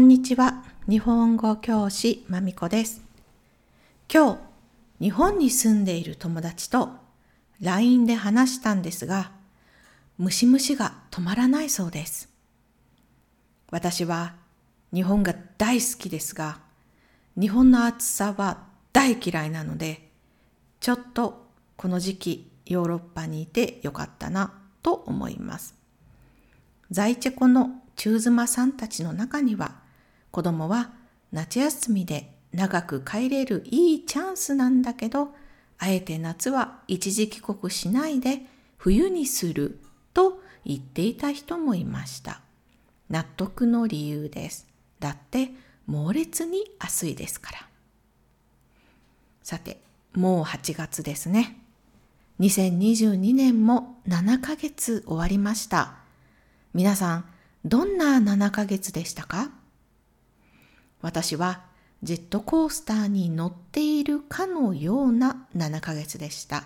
んにちは。日本語教師まみこです。今日、日本に住んでいる友達と LINE で話したんですが、ムシムシが止まらないそうです。私は日本が大好きですが、日本の暑さは大嫌いなので、ちょっとこの時期ヨーロッパにいてよかったなと思います。在チェコの中妻さんたちの中には子供は夏休みで長く帰れるいいチャンスなんだけどあえて夏は一時帰国しないで冬にすると言っていた人もいました。納得の理由です。だって猛烈に暑いですから。さて、もう8月ですね。2022年も7ヶ月終わりました。皆さん、どんな7ヶ月でしたか？私はジェットコースターに乗っているかのような7ヶ月でした。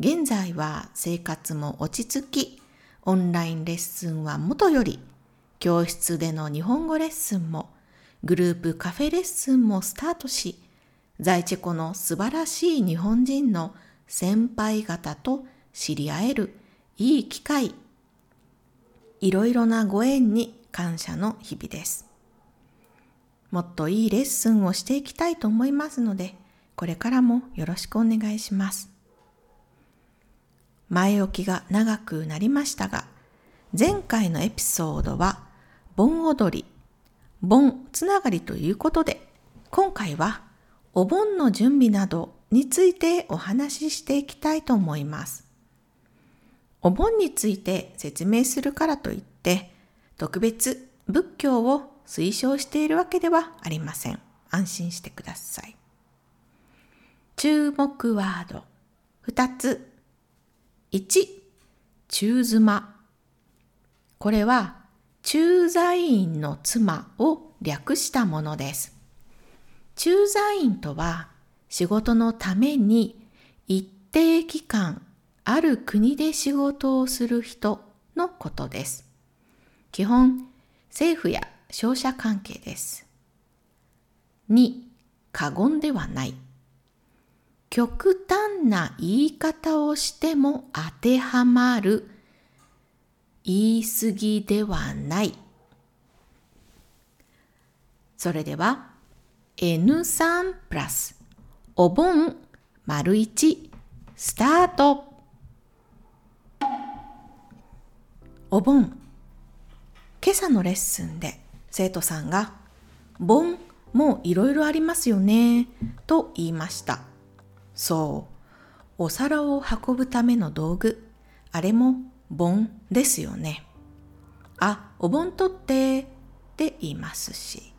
現在は生活も落ち着き、オンラインレッスンは元より、教室での日本語レッスンも、グループカフェレッスンもスタートし、在チェコの素晴らしい日本人の先輩方と知り合えるいい機会、いろいろなご縁に感謝の日々です。もっといいレッスンをしていきたいと思いますので、これからもよろしくお願いします。前置きが長くなりましたが、前回のエピソードは、盆踊り、盆つながりということで、今回はお盆の準備などについてお話ししていきたいと思います。お盆について説明するからといって、特別仏教を推奨しているわけではありません。安心してください。注目ワード2つ。1、中妻。これは駐在員の妻を略したものです。駐在員とは仕事のために一定期間ある国で仕事をする人のことです。基本、政府や商社関係です。2、過言ではない。極端な言い方をしても当てはまる言い過ぎではない。それでは N3 プラスお盆丸1スタートお盆今朝のレッスンで生徒さんが盆もいろいろありますよねと言いました。そう。お皿を運ぶための道具あれも盆ですよねあお盆取ってって言いますし。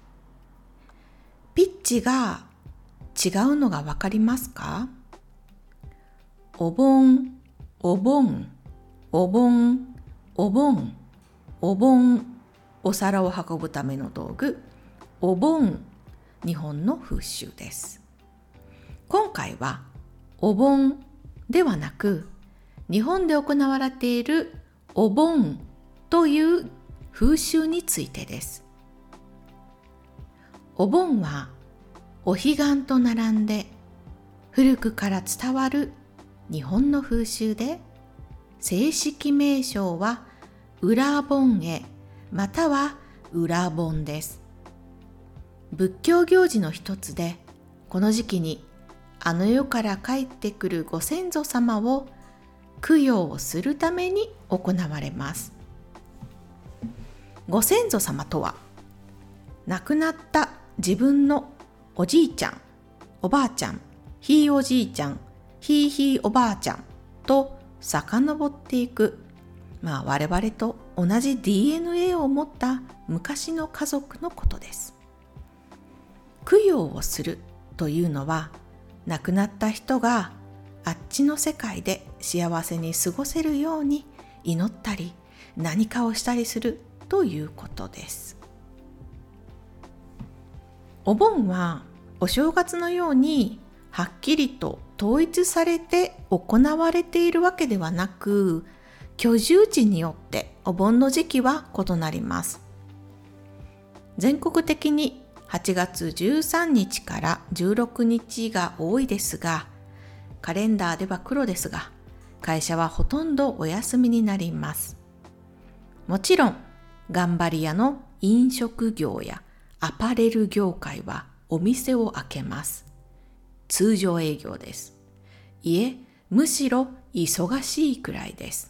ピッチが違うのがわかりますかお盆お盆お盆お盆お盆お皿を運ぶための道具お盆日本の風習です。今回はお盆ではなく日本で行われているお盆という風習についてです。お盆はお彼岸と並んで古くから伝わる日本の風習で正式名称は裏盆へまたは裏盆です。仏教行事の一つでこの時期にあの世から帰ってくるご先祖様を供養をするために行われます。ご先祖様とは亡くなった自分のおじいちゃんおばあちゃんひいおじいちゃんひいひいおばあちゃんと遡っていくまあ我々と同じ DNA を持った昔の家族のことです。供養をするというのは亡くなった人があっちの世界で幸せに過ごせるように祈ったり何かをしたりするということです。お盆はお正月のようにはっきりと統一されて行われているわけではなく居住地によってお盆の時期は異なります。全国的に8月13日から16日が多いですが、カレンダーでは黒ですが、会社はほとんどお休みになります。もちろん、頑張り屋の飲食業やアパレル業界はお店を開けます。通常営業です。いえ、むしろ忙しいくらいです。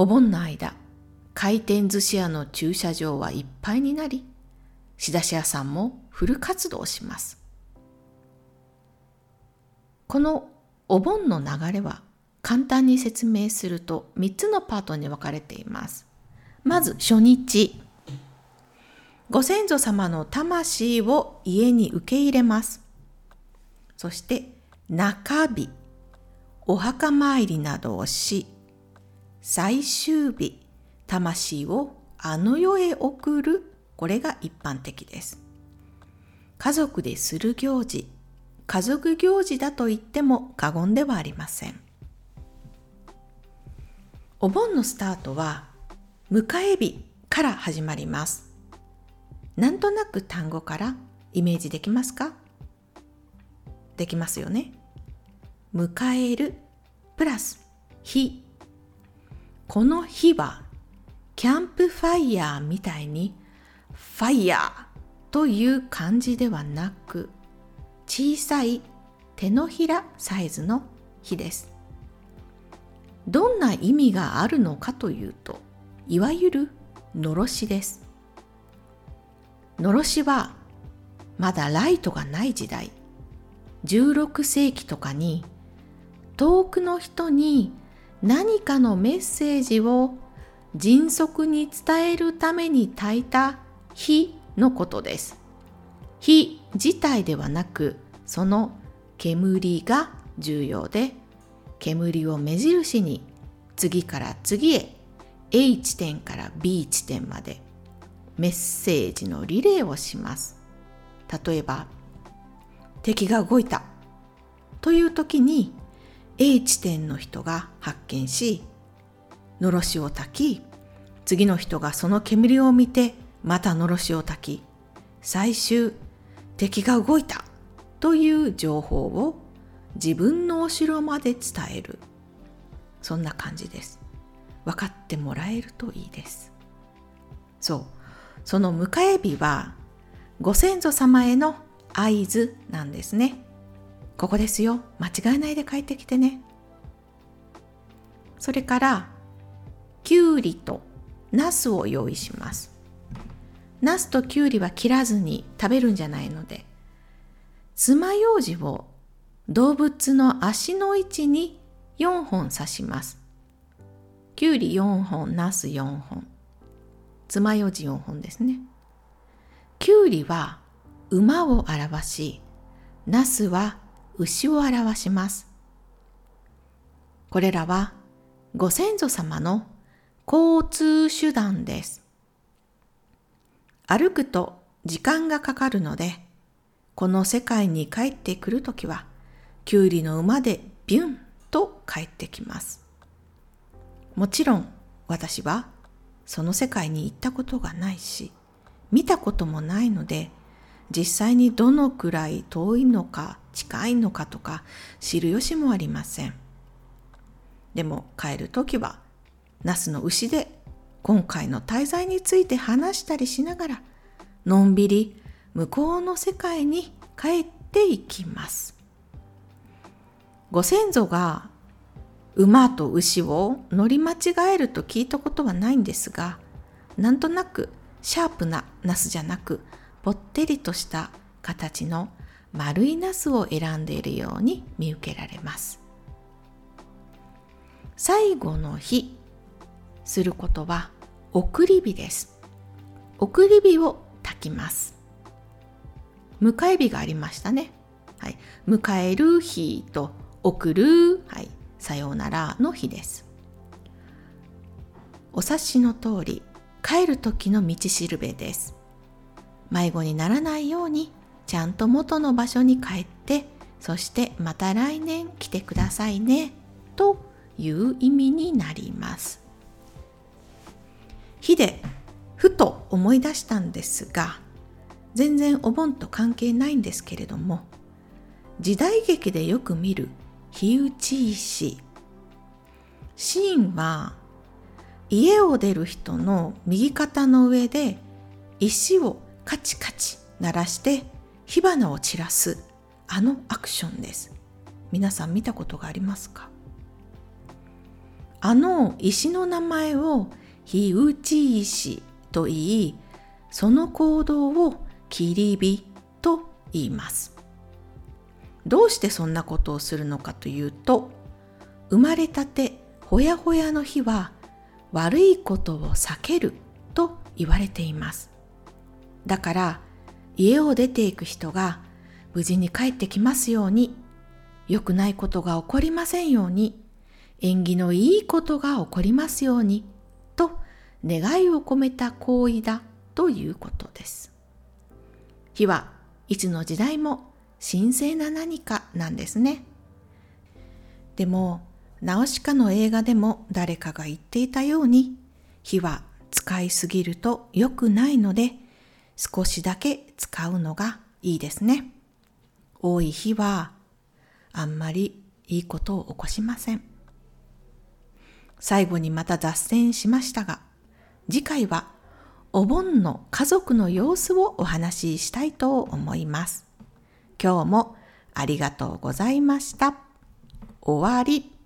お盆の間、回転寿司屋の駐車場はいっぱいになり、仕出し屋さんもフル活動します。このお盆の流れは簡単に説明すると3つのパートに分かれています。まず初日。ご先祖様の魂を家に受け入れます。そして中日。お墓参りなどをし、最終日、魂をあの世へ送る、これが一般的です。家族でする行事、家族行事だと言っても過言ではありません。お盆のスタートは迎え日から始まります。なんとなく単語からイメージできますか？できますよね。迎えるプラス日。この日はキャンプファイヤーみたいにファイヤーという漢字ではなく小さい手のひらサイズの火です。どんな意味があるのかというと、いわゆるのろしです。のろしはまだライトがない時代、16世紀とかに遠くの人に何かのメッセージを迅速に伝えるために焚いた火のことです。火自体ではなくその煙が重要で煙を目印に次から次へ A 地点から B 地点までメッセージのリレーをします例えば敵が動いたという時に A 地点の人が発見しのろしを焚き次の人がその煙を見てまたのろしを焚き最終敵が動いたという情報を自分のお城まで伝える。そんな感じです。分かってもらえるといいです。そう。その迎え日はご先祖様への合図なんですね。ここですよ間違えないで帰ってきてねそれからきゅうりとナスを用意しますナスときゅうりは切らずに食べるんじゃないので、爪楊枝を動物の足の位置に4本刺します。きゅうり4本、ナス4本、爪楊枝4本ですね。きゅうりは馬を表し、ナスは牛を表します。これらはご先祖様の交通手段です。歩くと時間がかかるので、この世界に帰ってくるときは、きゅうりの馬でビュンと帰ってきます。もちろん私はその世界に行ったことがないし、見たこともないので、実際にどのくらい遠いのか近いのかとか知る由もありません。でも帰るときは、ナスの牛で今回の滞在について話したりしながらのんびり向こうの世界に帰っていきますご先祖が馬と牛を乗り間違えると聞いたことはないんですがなんとなくシャープなナスじゃなくぽってりとした形の丸いナスを選んでいるように見受けられます最後の日することは送り火です。送り火を炊きます。迎え火がありましたね。はい、迎える日と送る、はい、さようならの日です。お察しの通り、帰る時の道しるべです。迷子にならないように、ちゃんと元の場所に帰って、そしてまた来年来てくださいね、という意味になります。火でふと思い出したんですが全然お盆と関係ないんですけれども時代劇でよく見る火打ち石シーンは家を出る人の右肩の上で石をカチカチ鳴らして火花を散らすあのアクションです。皆さん見たことがありますか？あの石の名前を火打ち石と言いその行動を切り火と言います。どうしてそんなことをするのかというと生まれたてほやほやの火は悪いことを避けると言われています。だから家を出ていく人が無事に帰ってきますように良くないことが起こりませんように縁起のいいことが起こりますようにと願いを込めた行為だということです。火はいつの時代も神聖な何かなんですね。でもナウシカの映画でも誰かが言っていたように火は使いすぎると良くないので少しだけ使うのがいいですね多い日はあんまりいいことを起こしません最後にまた脱線しましたが次回はお盆の家族の様子をお話ししたいと思います今日もありがとうございました。終わり。